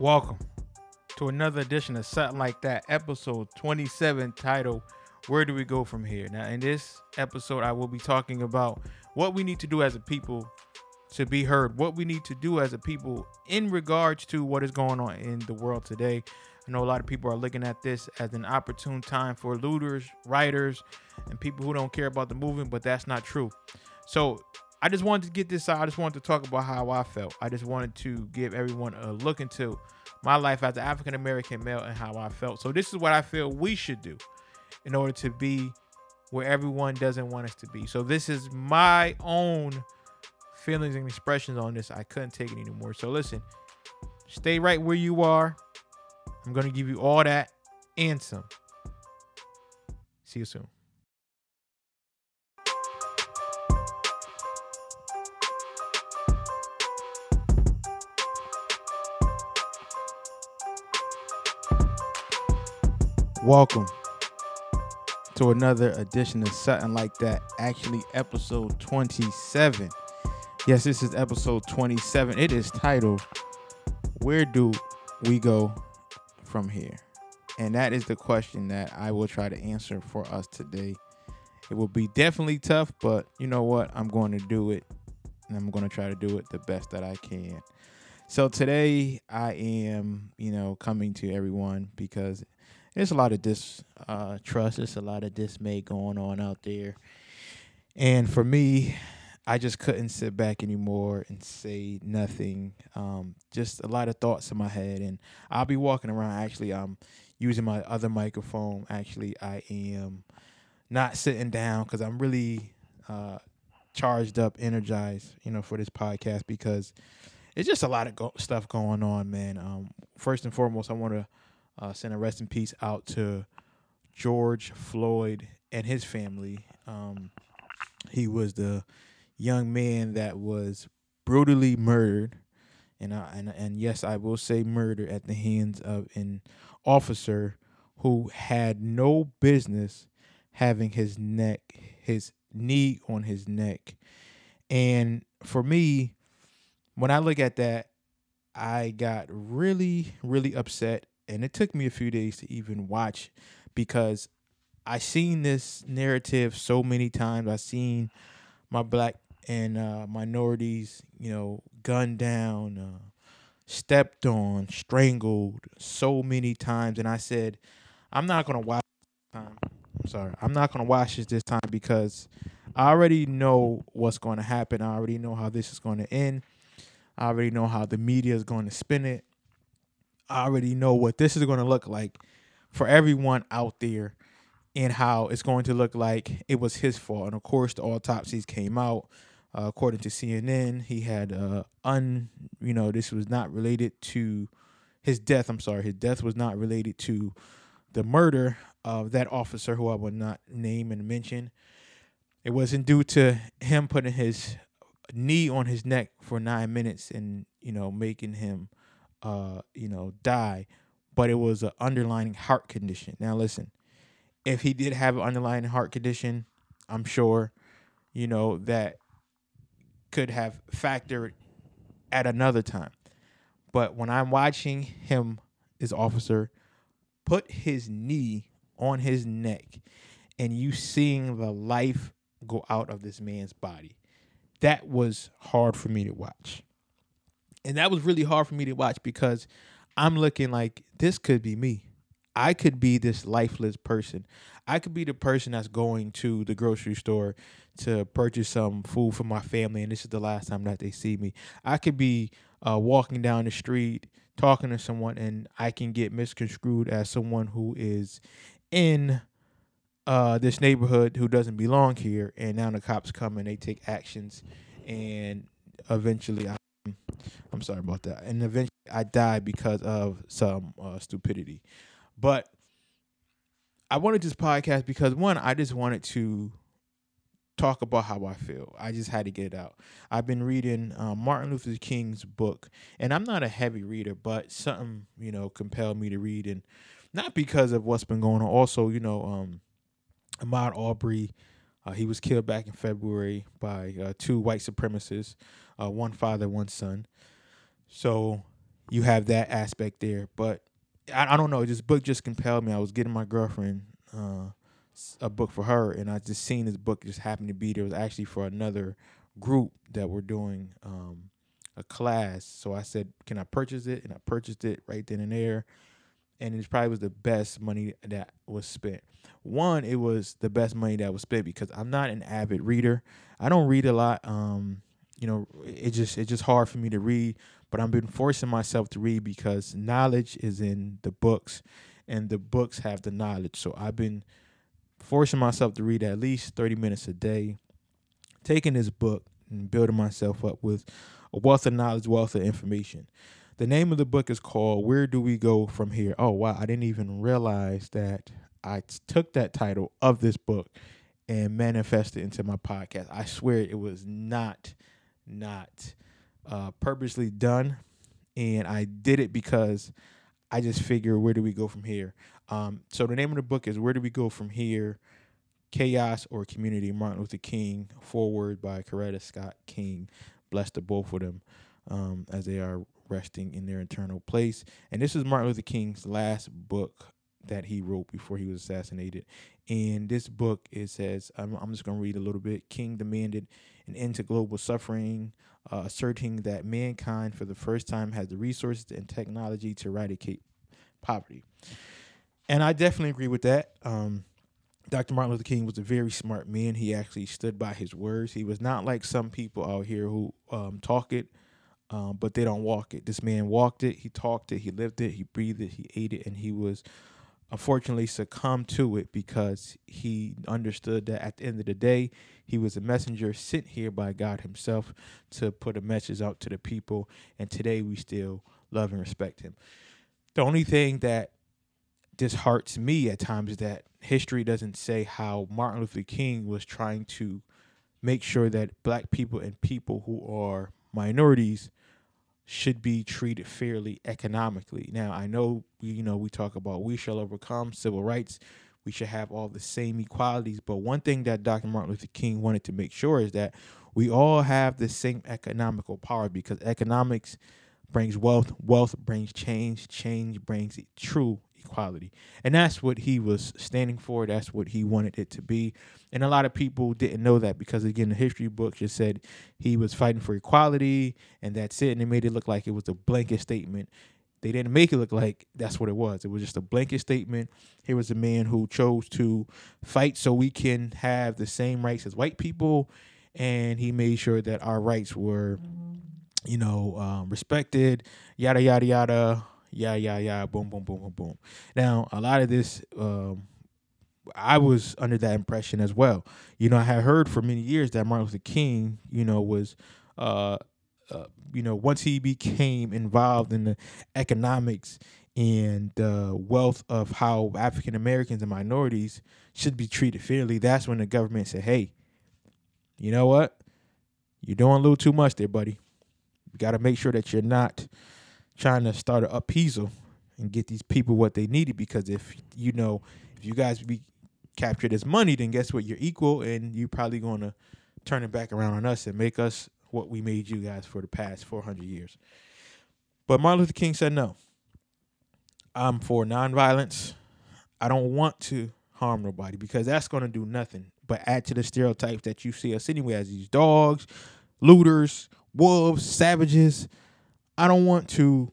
Welcome to another edition of Sutton Like That, episode 27, titled Where Do We Go From Here? Now, in this episode, I will be talking about what we need to do as a people to be heard, what we need to do as a people in regards to what is going on in the world today. I know a lot of people are looking at this as an opportune time for looters, writers, and people who don't care about the movement, but that's not true. So, I just wanted to get this out. I just wanted to talk about how I felt. I just wanted to give everyone a look into my life as an African American male and how I felt. So this is what I feel we should do in order to be where everyone doesn't want us to be. So this is my own feelings and expressions on this. I couldn't take it anymore. So listen, stay right where you are. I'm going to give you all that and some. See you soon. Welcome to another edition of Sutton Like That. Actually, episode 27. Yes, this is episode 27. It is titled Where Do We Go From Here? And that is the question that I will try to answer for us today. It will be definitely tough, but you know what? I'm going to do it. And I'm going to try to do it the best that I can. So today I am, you know, coming to everyone because there's a lot of distrust, uh, there's a lot of dismay going on out there. And for me, I just couldn't sit back anymore and say nothing. Um, just a lot of thoughts in my head, and I'll be walking around. Actually, I'm using my other microphone. Actually, I am not sitting down because I'm really uh, charged up, energized, you know, for this podcast because it's just a lot of go- stuff going on, man. Um, first and foremost, I want to uh, send a rest in peace out to George Floyd and his family. Um, he was the young man that was brutally murdered, and I, and and yes, I will say murder at the hands of an officer who had no business having his neck, his knee on his neck. And for me, when I look at that, I got really, really upset. And it took me a few days to even watch because I seen this narrative so many times. I seen my black and uh, minorities, you know, gunned down, uh, stepped on, strangled so many times, and I said, I'm not gonna watch. This time. I'm sorry, I'm not gonna watch this this time because I already know what's going to happen. I already know how this is going to end. I already know how the media is going to spin it. I already know what this is going to look like for everyone out there and how it's going to look like it was his fault. And of course, the autopsies came out. Uh, according to CNN, he had uh, un, you know, this was not related to his death. I'm sorry, his death was not related to the murder of that officer, who I will not name and mention. It wasn't due to him putting his knee on his neck for nine minutes and you know making him, uh, you know, die, but it was an underlying heart condition. Now listen, if he did have an underlying heart condition, I'm sure, you know, that could have factored at another time. But when I'm watching him, his officer, put his knee on his neck and you seeing the life go out of this man's body, that was hard for me to watch. And that was really hard for me to watch because I'm looking like this could be me. I could be this lifeless person. I could be the person that's going to the grocery store to purchase some food for my family, and this is the last time that they see me. I could be uh, walking down the street talking to someone, and I can get misconstrued as someone who is in uh, this neighborhood who doesn't belong here, and now the cops come and they take actions, and eventually I. I'm sorry about that. And eventually I died because of some uh, stupidity. But I wanted this podcast because one, I just wanted to talk about how I feel. I just had to get it out. I've been reading uh, Martin Luther King's book, and I'm not a heavy reader, but something you know compelled me to read, and not because of what's been going on. Also, you know, um, Ahmaud Arbery, uh, he was killed back in February by uh, two white supremacists, uh, one father, one son. So you have that aspect there. But I, I don't know. This book just compelled me. I was getting my girlfriend uh, a book for her, and I just seen this book just happened to be there. It was actually for another group that were doing um, a class. So I said, "Can I purchase it?" And I purchased it right then and there. And it probably was the best money that was spent. One, it was the best money that was spent because I'm not an avid reader. I don't read a lot. Um, you know, it just it's just hard for me to read. But I've been forcing myself to read because knowledge is in the books, and the books have the knowledge. So I've been forcing myself to read at least 30 minutes a day, taking this book and building myself up with a wealth of knowledge, wealth of information. The name of the book is called Where Do We Go From Here? Oh, wow. I didn't even realize that I took that title of this book and manifested into my podcast. I swear it was not, not uh, purposely done. And I did it because I just figure, where do we go from here? Um, so the name of the book is Where Do We Go From Here? Chaos or Community, Martin Luther King, foreword by Coretta Scott King. Bless the both of them um, as they are resting in their eternal place. And this is Martin Luther King's last book that he wrote before he was assassinated. And this book, it says, I'm, I'm just going to read a little bit. King demanded an end to global suffering, uh, asserting that mankind, for the first time, has the resources and technology to eradicate poverty. And I definitely agree with that. Um, Dr. Martin Luther King was a very smart man. He actually stood by his words. He was not like some people out here who um, talk it, um, but they don't walk it. This man walked it, he talked it, he lived it, he breathed it, he ate it, and he was unfortunately succumbed to it because he understood that at the end of the day, he was a messenger sent here by God Himself to put a message out to the people. And today we still love and respect him. The only thing that disheartens me at times is that history doesn't say how Martin Luther King was trying to make sure that black people and people who are minorities should be treated fairly economically. Now, I know you know we talk about we shall overcome civil rights, we should have all the same equalities, but one thing that Dr. Martin Luther King wanted to make sure is that we all have the same economical power because economics brings wealth, wealth brings change, change brings true equality. And that's what he was standing for. That's what he wanted it to be. And a lot of people didn't know that because, again, the history book just said he was fighting for equality and that's it. And it made it look like it was a blanket statement. They didn't make it look like that's what it was. It was just a blanket statement. Here was a man who chose to fight so we can have the same rights as white people. And he made sure that our rights were, you know, um, respected, yada, yada, yada yeah, yeah, yeah, boom, boom, boom, boom, boom. Now, a lot of this, um, I was under that impression as well. You know, I had heard for many years that Martin Luther King, you know, was, uh, uh, you know, once he became involved in the economics and the wealth of how African Americans and minorities should be treated fairly, that's when the government said, hey, you know what? You're doing a little too much there, buddy. You got to make sure that you're not trying to start an appeasal and get these people what they needed because if you know if you guys be captured as money then guess what? You're equal and you're probably going to turn it back around on us and make us what we made you guys for the past 400 years. But martin luther king said no. I'm for nonviolence. I don't want to harm nobody because that's going to do nothing but add to the stereotypes that you see us anyway as these dogs looters wolves savages I don't want to,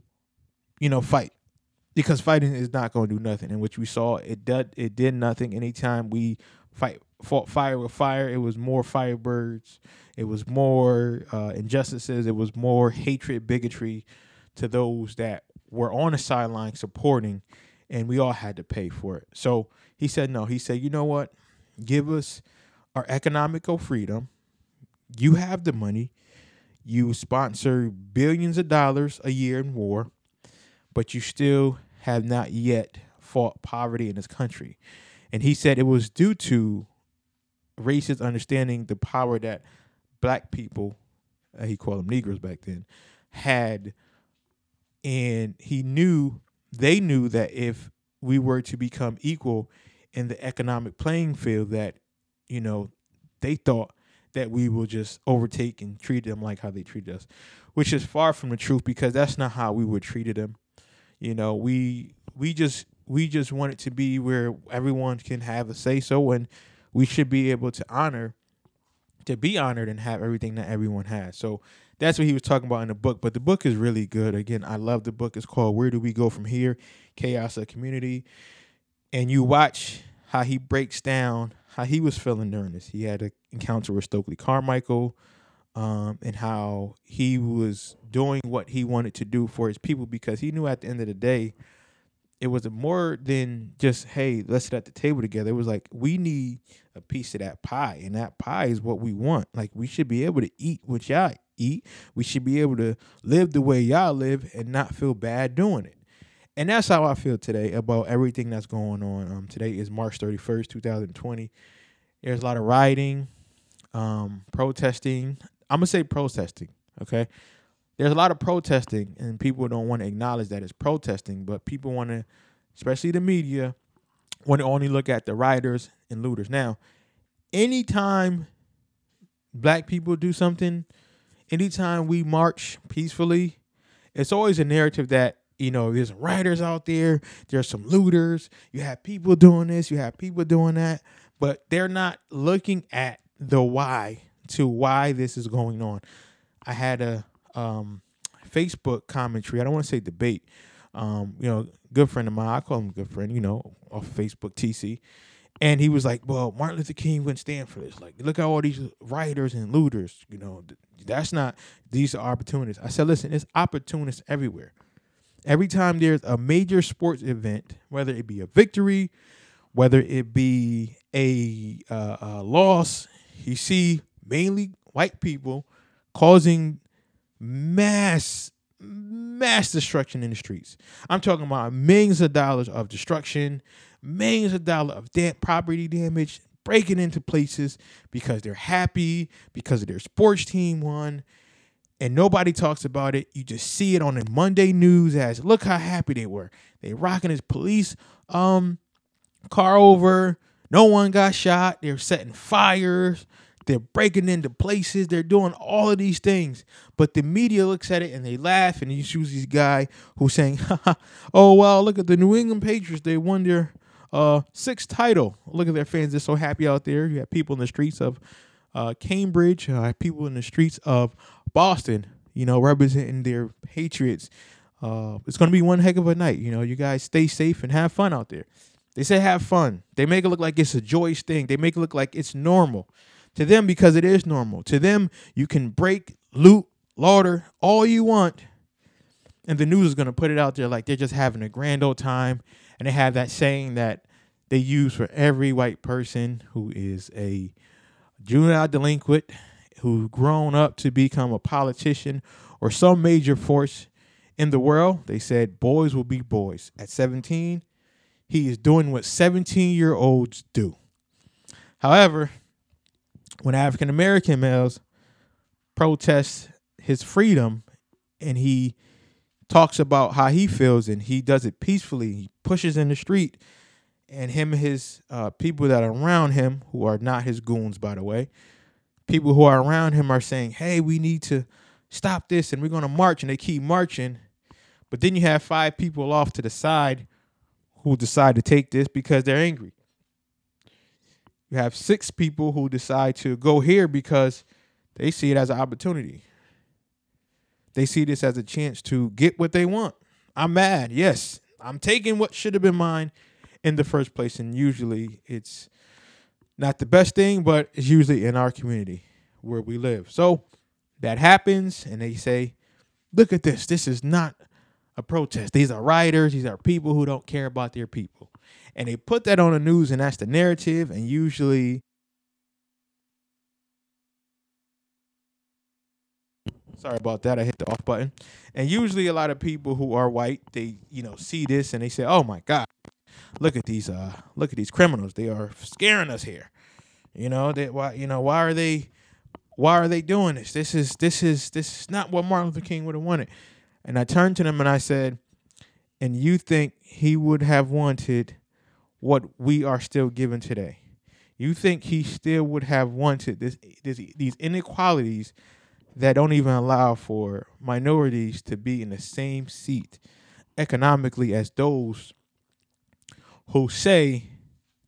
you know, fight because fighting is not going to do nothing. And which we saw, it did it did nothing. Anytime we fight fought fire with fire, it was more firebirds, it was more uh, injustices, it was more hatred, bigotry to those that were on the sideline supporting, and we all had to pay for it. So he said no. He said, you know what? Give us our economical freedom. You have the money. You sponsor billions of dollars a year in war, but you still have not yet fought poverty in this country. And he said it was due to racist understanding the power that black people, uh, he called them Negroes back then, had. And he knew, they knew that if we were to become equal in the economic playing field, that, you know, they thought that we will just overtake and treat them like how they treat us, which is far from the truth because that's not how we would treat them. You know, we we just we just want it to be where everyone can have a say so and we should be able to honor to be honored and have everything that everyone has. So that's what he was talking about in the book. But the book is really good. Again, I love the book. It's called Where Do We Go From Here? Chaos of Community. And you watch how he breaks down how he was feeling during this. He had an encounter with Stokely Carmichael, um, and how he was doing what he wanted to do for his people because he knew at the end of the day, it was more than just hey, let's sit at the table together. It was like we need a piece of that pie, and that pie is what we want. Like we should be able to eat what y'all eat. We should be able to live the way y'all live and not feel bad doing it. And that's how I feel today about everything that's going on. Um, today is March 31st, 2020. There's a lot of rioting, um, protesting. I'm gonna say protesting, okay? There's a lot of protesting, and people don't want to acknowledge that it's protesting, but people want to, especially the media, want to only look at the rioters and looters. Now, anytime black people do something, anytime we march peacefully, it's always a narrative that you know there's rioters out there, there's some looters, you have people doing this, you have people doing that, but they're not looking at the why to why this is going on. I had a um, Facebook commentary. I don't want to say debate. Um, you know, good friend of mine. I call him good friend. You know, off Facebook, TC. And he was like, "Well, Martin Luther King wouldn't stand for this. Like, look at all these rioters and looters. You know, that's not. These are opportunists." I said, "Listen, it's opportunists everywhere. Every time there's a major sports event, whether it be a victory, whether it be a, uh, a loss, you see mainly white people causing mass mass destruction in the streets. I'm talking about millions of dollars of destruction, millions of dollars of dead property damage, breaking into places because they're happy, because their sports team won, and nobody talks about it. You just see it on the Monday news as look how happy they were. They rocking his police um car over. No one got shot. They're setting fires. They're breaking into places. They're doing all of these things. But the media looks at it and they laugh and you choose this guy who's saying, oh, well, look at the New England Patriots. They won their uh, sixth title. Look at their fans. They're so happy out there. You have people in the streets of uh, Cambridge, uh, people in the streets of Boston, you know, representing their Patriots. Uh, it's going to be one heck of a night. You know, you guys stay safe and have fun out there. They say have fun. They make it look like it's a joyous thing. They make it look like it's normal to them because it is normal. To them, you can break, loot, lauder all you want, and the news is going to put it out there like they're just having a grand old time. And they have that saying that they use for every white person who is a juvenile delinquent who's grown up to become a politician or some major force in the world. They said boys will be boys. At 17, he is doing what 17 year olds do. However, when African American males protest his freedom and he talks about how he feels and he does it peacefully, he pushes in the street, and him and his uh, people that are around him, who are not his goons, by the way, people who are around him are saying, hey, we need to stop this and we're going to march, and they keep marching. But then you have five people off to the side who decide to take this because they're angry. You have six people who decide to go here because they see it as an opportunity. They see this as a chance to get what they want. I'm mad. Yes, I'm taking what should have been mine in the first place. And usually it's not the best thing, but it's usually in our community where we live. So that happens, and they say, Look at this. This is not a protest. These are rioters. These are people who don't care about their people. And they put that on the news and that's the narrative and usually sorry about that. I hit the off button. And usually a lot of people who are white they you know see this and they say oh my god look at these uh look at these criminals. They are scaring us here. You know that why you know why are they why are they doing this? This is this is this is not what martin luther king would have wanted and i turned to them and i said and you think he would have wanted what we are still given today. you think he still would have wanted this, this these inequalities that don't even allow for minorities to be in the same seat economically as those who say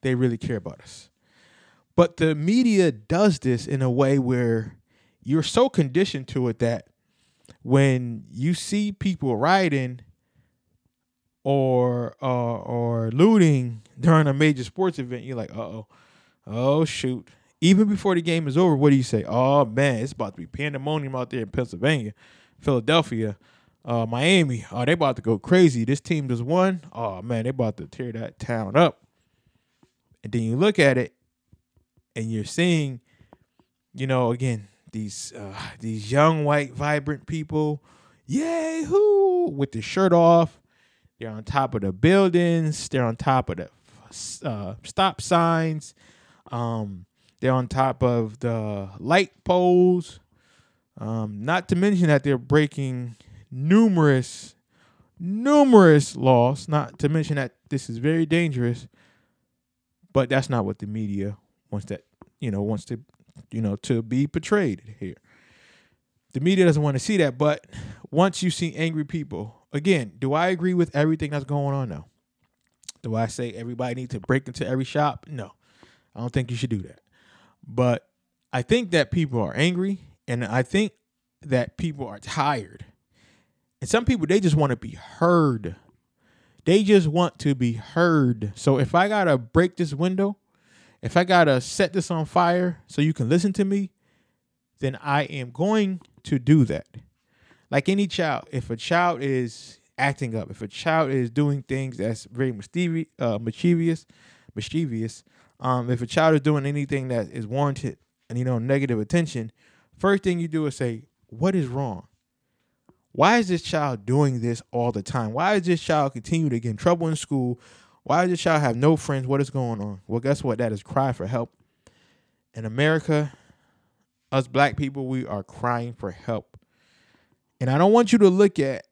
they really care about us. But the media does this in a way where you're so conditioned to it that when you see people rioting or uh, or looting during a major sports event, you're like, uh oh, oh shoot. Even before the game is over, what do you say? Oh man, it's about to be pandemonium out there in Pennsylvania, Philadelphia, uh, Miami. Oh, they about to go crazy. This team just won. Oh man, they about to tear that town up. And then you look at it, and you're seeing, you know, again these uh, these young white vibrant people, yay who with the shirt off. They're on top of the buildings. They're on top of the uh, stop signs. Um, they're on top of the light poles. Um, not to mention that they're breaking numerous, numerous laws. Not to mention that this is very dangerous. But that's not what the media wants that you know wants to you know to be portrayed here. The media doesn't want to see that. But once you see angry people, again, do I agree with everything that's going on? No. Do I say everybody needs to break into every shop? No. I don't think you should do that. But I think that people are angry and I think that people are tired. And some people they just want to be heard. They just want to be heard. So if I got to break this window, if I got to set this on fire so you can listen to me, then I am going to do that. Like any child, if a child is acting up, if a child is doing things that's very mischievous, uh, mischievous, mischievous, um, if a child is doing anything that is warranted and you know negative attention, first thing you do is say, "What is wrong? Why is this child doing this all the time? Why is this child continue to get in trouble in school? Why does this child have no friends? What is going on?" Well, guess what? That is cry for help. In America, us black people, we are crying for help. And I don't want you to look at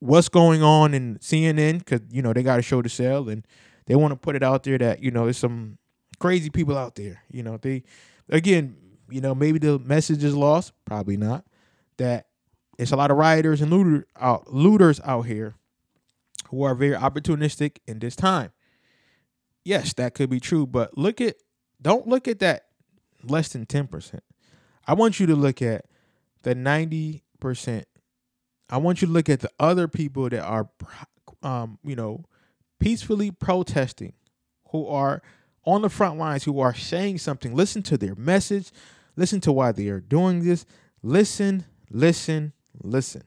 what's going on in CNN because you know they got to show the sale and they want to put it out there that you know there's some crazy people out there. You know, they again, you know, maybe the message is lost, probably not. That it's a lot of rioters and looter out, looters out here who are very opportunistic in this time. Yes, that could be true, but look at don't look at that less than 10%. I want you to look at the 90%. I want you to look at the other people that are um, you know, peacefully protesting, who are on the front lines, who are saying something. Listen to their message. Listen to why they are doing this. Listen, listen, listen.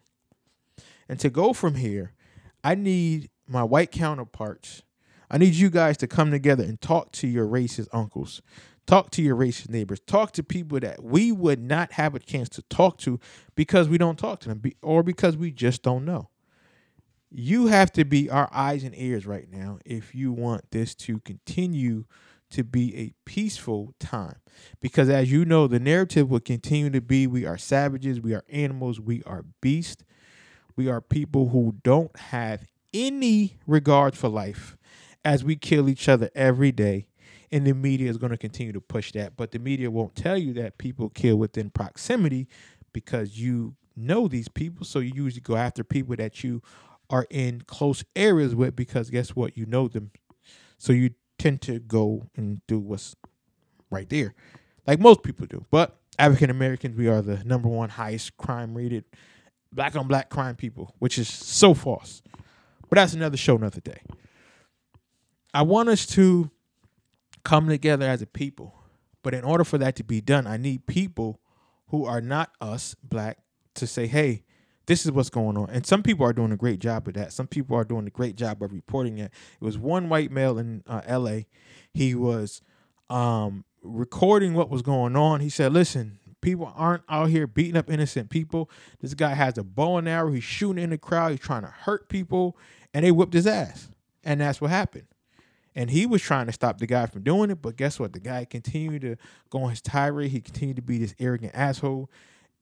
And to go from here, I need my white counterparts. I need you guys to come together and talk to your racist uncles. Talk to your racist neighbors. Talk to people that we would not have a chance to talk to because we don't talk to them or because we just don't know you have to be our eyes and ears right now if you want this to continue to be a peaceful time. Because as you know, the narrative will continue to be we are savages, we are animals, we are beasts, we are people who don't have any regard for life as we kill each other every day. And the media is going to continue to push that. But the media won't tell you that people kill within proximity because you know these people. So you usually go after people that you are in close areas with because guess what? You know them. So you tend to go and do what's right there, like most people do. But African Americans, we are the number one highest crime rated black on black crime people, which is so false. But that's another show, another day. I want us to come together as a people. But in order for that to be done, I need people who are not us, black, to say, hey, this is what's going on. And some people are doing a great job of that. Some people are doing a great job of reporting it. It was one white male in uh, LA. He was um, recording what was going on. He said, listen, people aren't out here beating up innocent people. This guy has a bow and arrow. He's shooting in the crowd. He's trying to hurt people. And they whipped his ass. And that's what happened. And he was trying to stop the guy from doing it. But guess what? The guy continued to go on his tirade. He continued to be this arrogant asshole.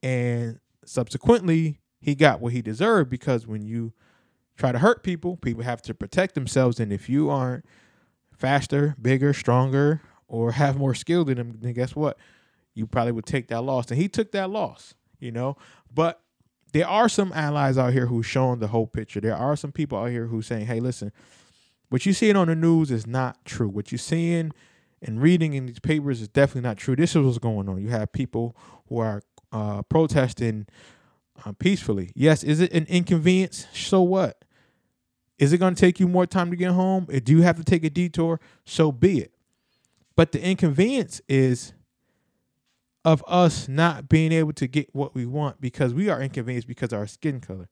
And subsequently, he got what he deserved because when you try to hurt people, people have to protect themselves. And if you aren't faster, bigger, stronger, or have more skill than them, then guess what? You probably would take that loss. And he took that loss, you know. But there are some allies out here who's showing the whole picture. There are some people out here who's saying, hey, listen, what you're seeing on the news is not true. What you're seeing and reading in these papers is definitely not true. This is what's going on. You have people who are uh, protesting uh, peacefully. Yes, is it an inconvenience? So what? Is it going to take you more time to get home? Do you have to take a detour? So be it. But the inconvenience is of us not being able to get what we want because we are inconvenienced because of our skin color.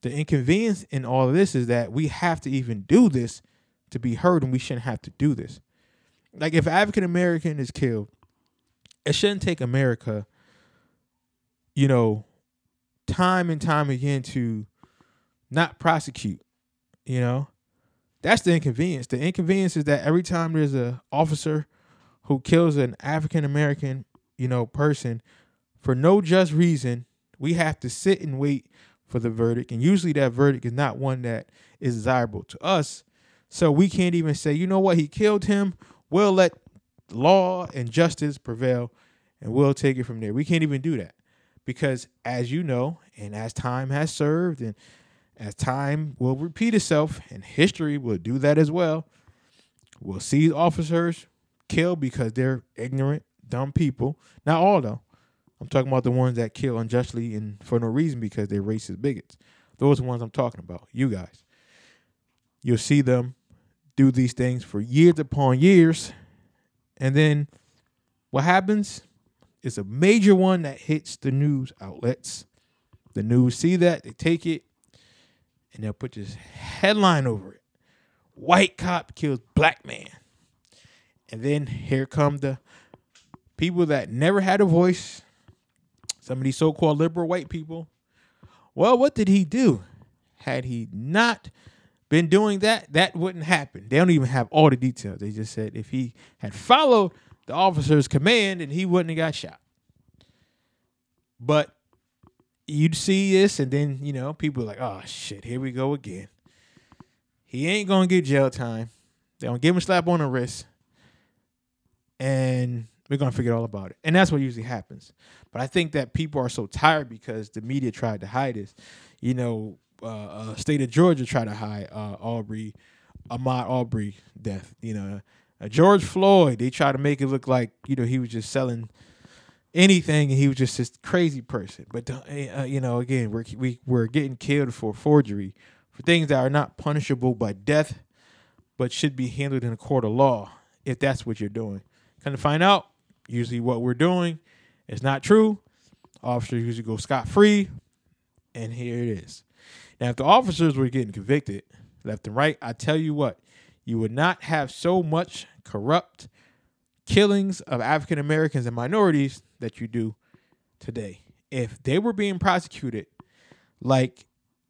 The inconvenience in all of this is that we have to even do this to be heard and we shouldn't have to do this. Like if African American is killed, it shouldn't take America, you know, time and time again to not prosecute, you know? That's the inconvenience. The inconvenience is that every time there's a officer who kills an African American, you know, person for no just reason, we have to sit and wait for the verdict. And usually that verdict is not one that is desirable to us. So we can't even say, you know what, he killed him. We'll let law and justice prevail and we'll take it from there. We can't even do that because, as you know, and as time has served and as time will repeat itself and history will do that as well, we'll see officers kill because they're ignorant, dumb people. Not all though. I'm talking about the ones that kill unjustly and for no reason because they're racist bigots. Those are the ones I'm talking about. You guys. You'll see them do these things for years upon years. And then what happens is a major one that hits the news outlets. The news see that, they take it, and they'll put this headline over it. White cop kills black man. And then here come the people that never had a voice, some of these so called liberal white people. Well, what did he do? Had he not been doing that, that wouldn't happen. They don't even have all the details. They just said if he had followed the officer's command, then he wouldn't have got shot. But you'd see this, and then you know people are like, "Oh shit, here we go again." He ain't gonna get jail time. They gonna give him a slap on the wrist and we're gonna forget all about it. And that's what usually happens. But I think that people are so tired because the media tried to hide this. You know, uh, uh, state of Georgia tried to hide uh, Aubrey, Ahmaud Aubrey death. You know, uh, George Floyd. They tried to make it look like you know he was just selling anything and he was just this crazy person. But uh, uh, you know, again, we're we, we're getting killed for forgery for things that are not punishable by death, but should be handled in a court of law if that's what you're doing. Come to find out, usually what we're doing It's not true. Officers usually go scot free, and here it is. Now, if the officers were getting convicted left and right, I tell you what, you would not have so much corrupt killings of African Americans and minorities that you do today. If they were being prosecuted like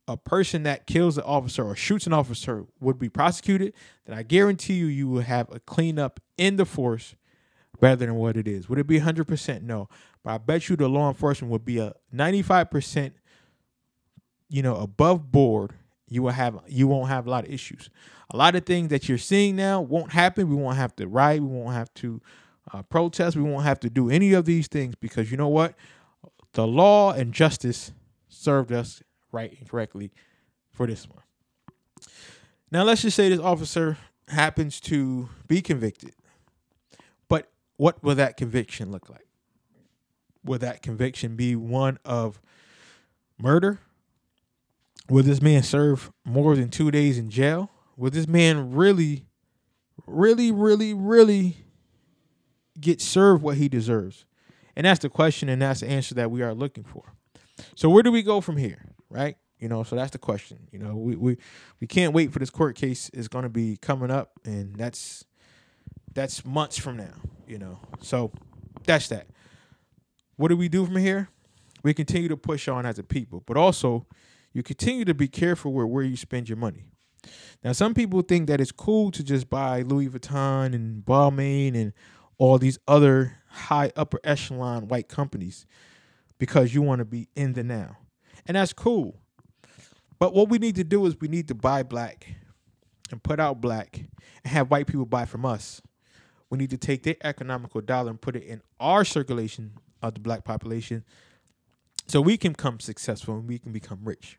a person that kills an officer or shoots an officer would be prosecuted, then I guarantee you, you will have a cleanup in the force better than what it is. Would it be 100%? No. But I bet you the law enforcement would be a 95% you know above board. You will have you won't have a lot of issues. A lot of things that you're seeing now won't happen. We won't have to riot. We won't have to uh, protest. We won't have to do any of these things because you know what? The law and justice served us right and correctly for this one. Now let's just say this officer happens to be convicted what will that conviction look like? Will that conviction be one of murder? Will this man serve more than two days in jail? Will this man really, really, really, really get served what he deserves? And that's the question, and that's the answer that we are looking for. So where do we go from here, right? You know, so that's the question. You know, we we, we can't wait for this court case is going to be coming up, and that's that's months from now, you know. So that's that. What do we do from here? We continue to push on as a people, but also you continue to be careful where where you spend your money. Now, some people think that it's cool to just buy Louis Vuitton and Balmain and all these other high upper echelon white companies because you want to be in the now. And that's cool. But what we need to do is we need to buy black and put out black and have white people buy from us We need to take their economical dollar and put it in our circulation of the black population so we can become successful and we can become rich.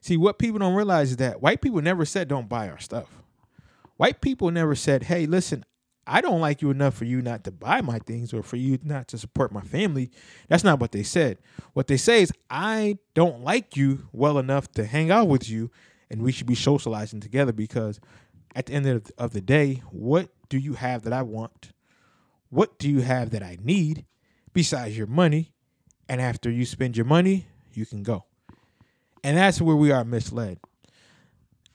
See, what people don't realize is that white people never said don't buy our stuff. White people never said, hey, listen, I don't like you enough for you not to buy my things or for you not to support my family. That's not what they said. What they say is, I don't like you well enough to hang out with you and we should be socializing together because at the end of, the day, what do you have that I want? What do you have that I need besides your money? And after you spend your money, you can go. And that's where we are misled.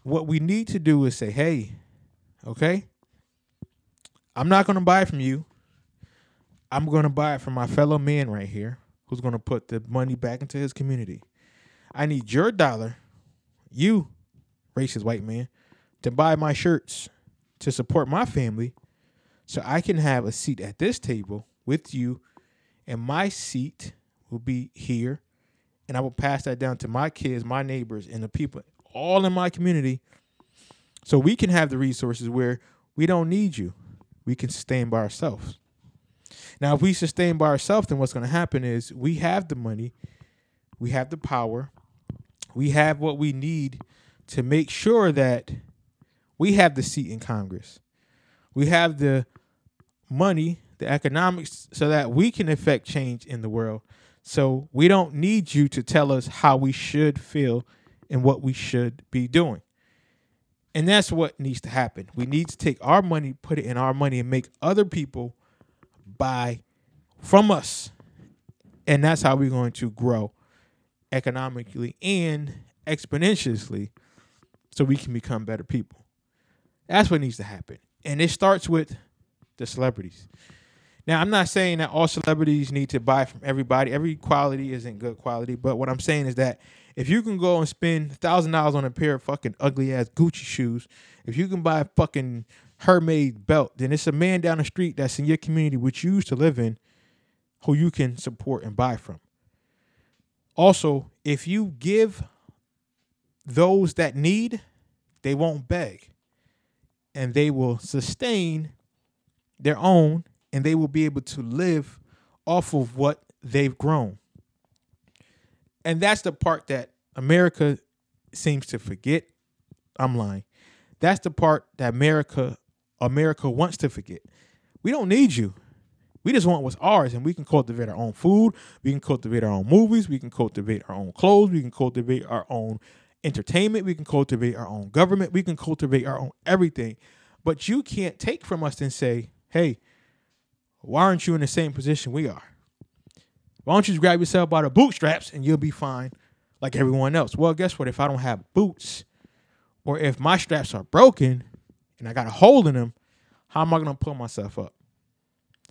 What we need to do is say, hey, okay, I'm not going to buy from you. I'm going to buy it from my fellow man right here who's going to put the money back into his community. I need your dollar, you, racist white man, to buy my shirts to support my family so I can have a seat at this table with you, and my seat will be here, and I will pass that down to my kids, my neighbors, and the people all in my community so we can have the resources where we don't need you. We can sustain by ourselves. Now, if we sustain by ourselves, then what's going to happen is we have the money, we have the power, we have what we need to make sure that we have the seat in Congress. We have the money, the economics, so that we can affect change in the world. So we don't need you to tell us how we should feel and what we should be doing. And that's what needs to happen. We need to take our money, put it in our money, and make other people buy from us. And that's how we're going to grow economically and exponentially so we can become better people. That's what needs to happen. And it starts with the celebrities. Now, I'm not saying that all celebrities need to buy from everybody. Every quality isn't good quality. But what I'm saying is that if you can go and spend thousand dollars on a pair of fucking ugly ass Gucci shoes, if you can buy a fucking Hermes belt, then it's a man down the street that's in your community which you used to live in who you can support and buy from. Also, if you give those that need, they won't beg and they will sustain their own and they will be able to live off of what they've grown. And that's the part that America seems to forget. I'm lying. That's the part that America America wants to forget. We don't need you. We just want what's ours, and we can cultivate our own food. We can cultivate our own movies. We can cultivate our own clothes. We can cultivate our own entertainment. We can cultivate our own government. We can cultivate our own everything. But you can't take from us and say, hey, why aren't you in the same position we are? Why don't you grab yourself by the bootstraps and you'll be fine like everyone else? Well, guess what? If I don't have boots or if my straps are broken and I got a hole in them, how am I going to pull myself up?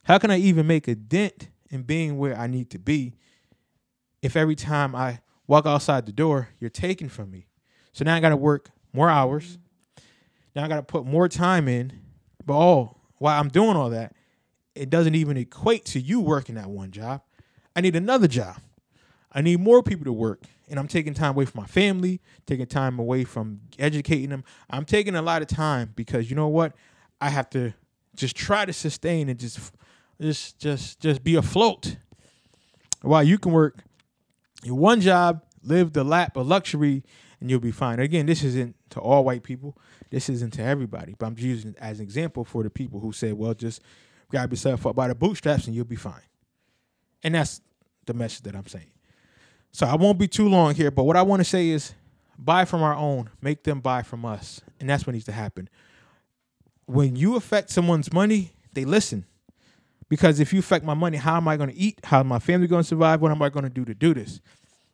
How can I even make a dent in being where I need to be if every time I walk outside the door, you're taken from me. So now I got to work more hours. Now I got to put more time in. But oh, while I'm doing all that, it doesn't even equate to you working that one job. I need another job. I need more people to work. And I'm taking time away from my family, taking time away from educating them. I'm taking a lot of time because you know what? I have to just try to sustain and just just just just be afloat. While you can work your one job, live the lap of luxury, and you'll be fine. Again, this isn't to all white people. This isn't to everybody. But I'm using it as an example for the people who said, well, just grab yourself up by the bootstraps and you'll be fine. And that's the message that I'm saying. So I won't be too long here, but what I want to say is buy from our own, make them buy from us. And that's what needs to happen. When you affect someone's money, they listen. Because if you affect my money, how am I going to eat? How am my family going to survive? What am I going to do to do this?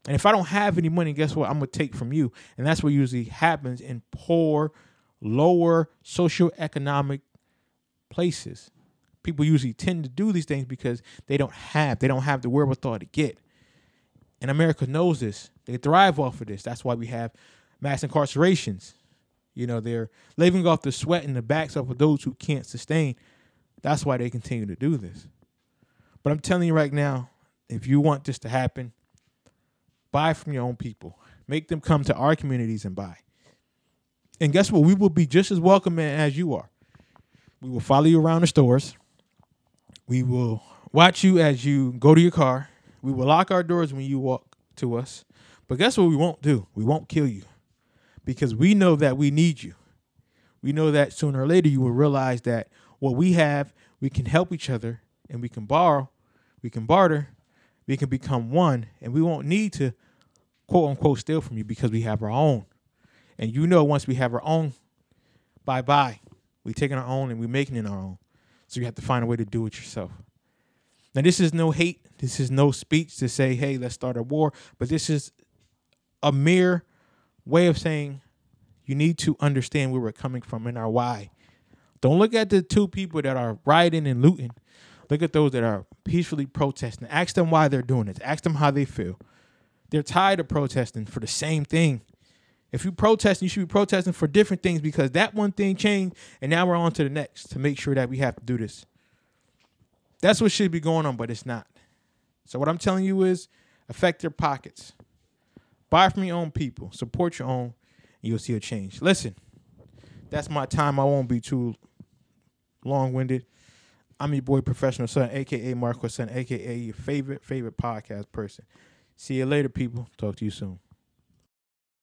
And if I don't have any money, guess what? I'm going to take from you. And that's what usually happens in poor, lower socioeconomic places. People usually tend to do these things because they don't have, they don't have the wherewithal to get. And America knows this. They thrive off of this. That's why we have mass incarcerations. You know, they're living off the sweat and the backs of those who can't sustain. That's why they continue to do this. But I'm telling you right now, if you want this to happen, buy from your own people. Make them come to our communities and buy. And guess what? We will be just as welcoming as you are. We will follow you around the stores. We will watch you as you go to your car. We will lock our doors when you walk to us. But guess what we won't do? We won't kill you because we know that we need you. We know that sooner or later you will realize that what we have, we can help each other and we can borrow, we can barter, we can become one, and we won't need to quote unquote steal from you because we have our own. And you know, once we have our own, bye bye. We taking our own and we're making it our own. So you have to find a way to do it yourself. Now, this is no hate. This is no speech to say, hey, let's start a war. But this is a mere way of saying you need to understand where we're coming from and our why. Don't look at the two people that are rioting and looting. Look at those that are peacefully protesting. Ask them why they're doing it. Ask them how they feel. They're tired of protesting for the same thing. If you protest, you should be protesting for different things because that one thing changed, and now we're on to the next to make sure that we have to do this. That's what should be going on, but it's not. So what I'm telling you is affect your pockets. Buy from your own people. Support your own, and you'll see a change. Listen, that's my time. I won't be too long-winded. I'm your boy, Professional Son, aka Marquet Sutton, aka your favorite favorite podcast person. See you later, people. Talk to you soon.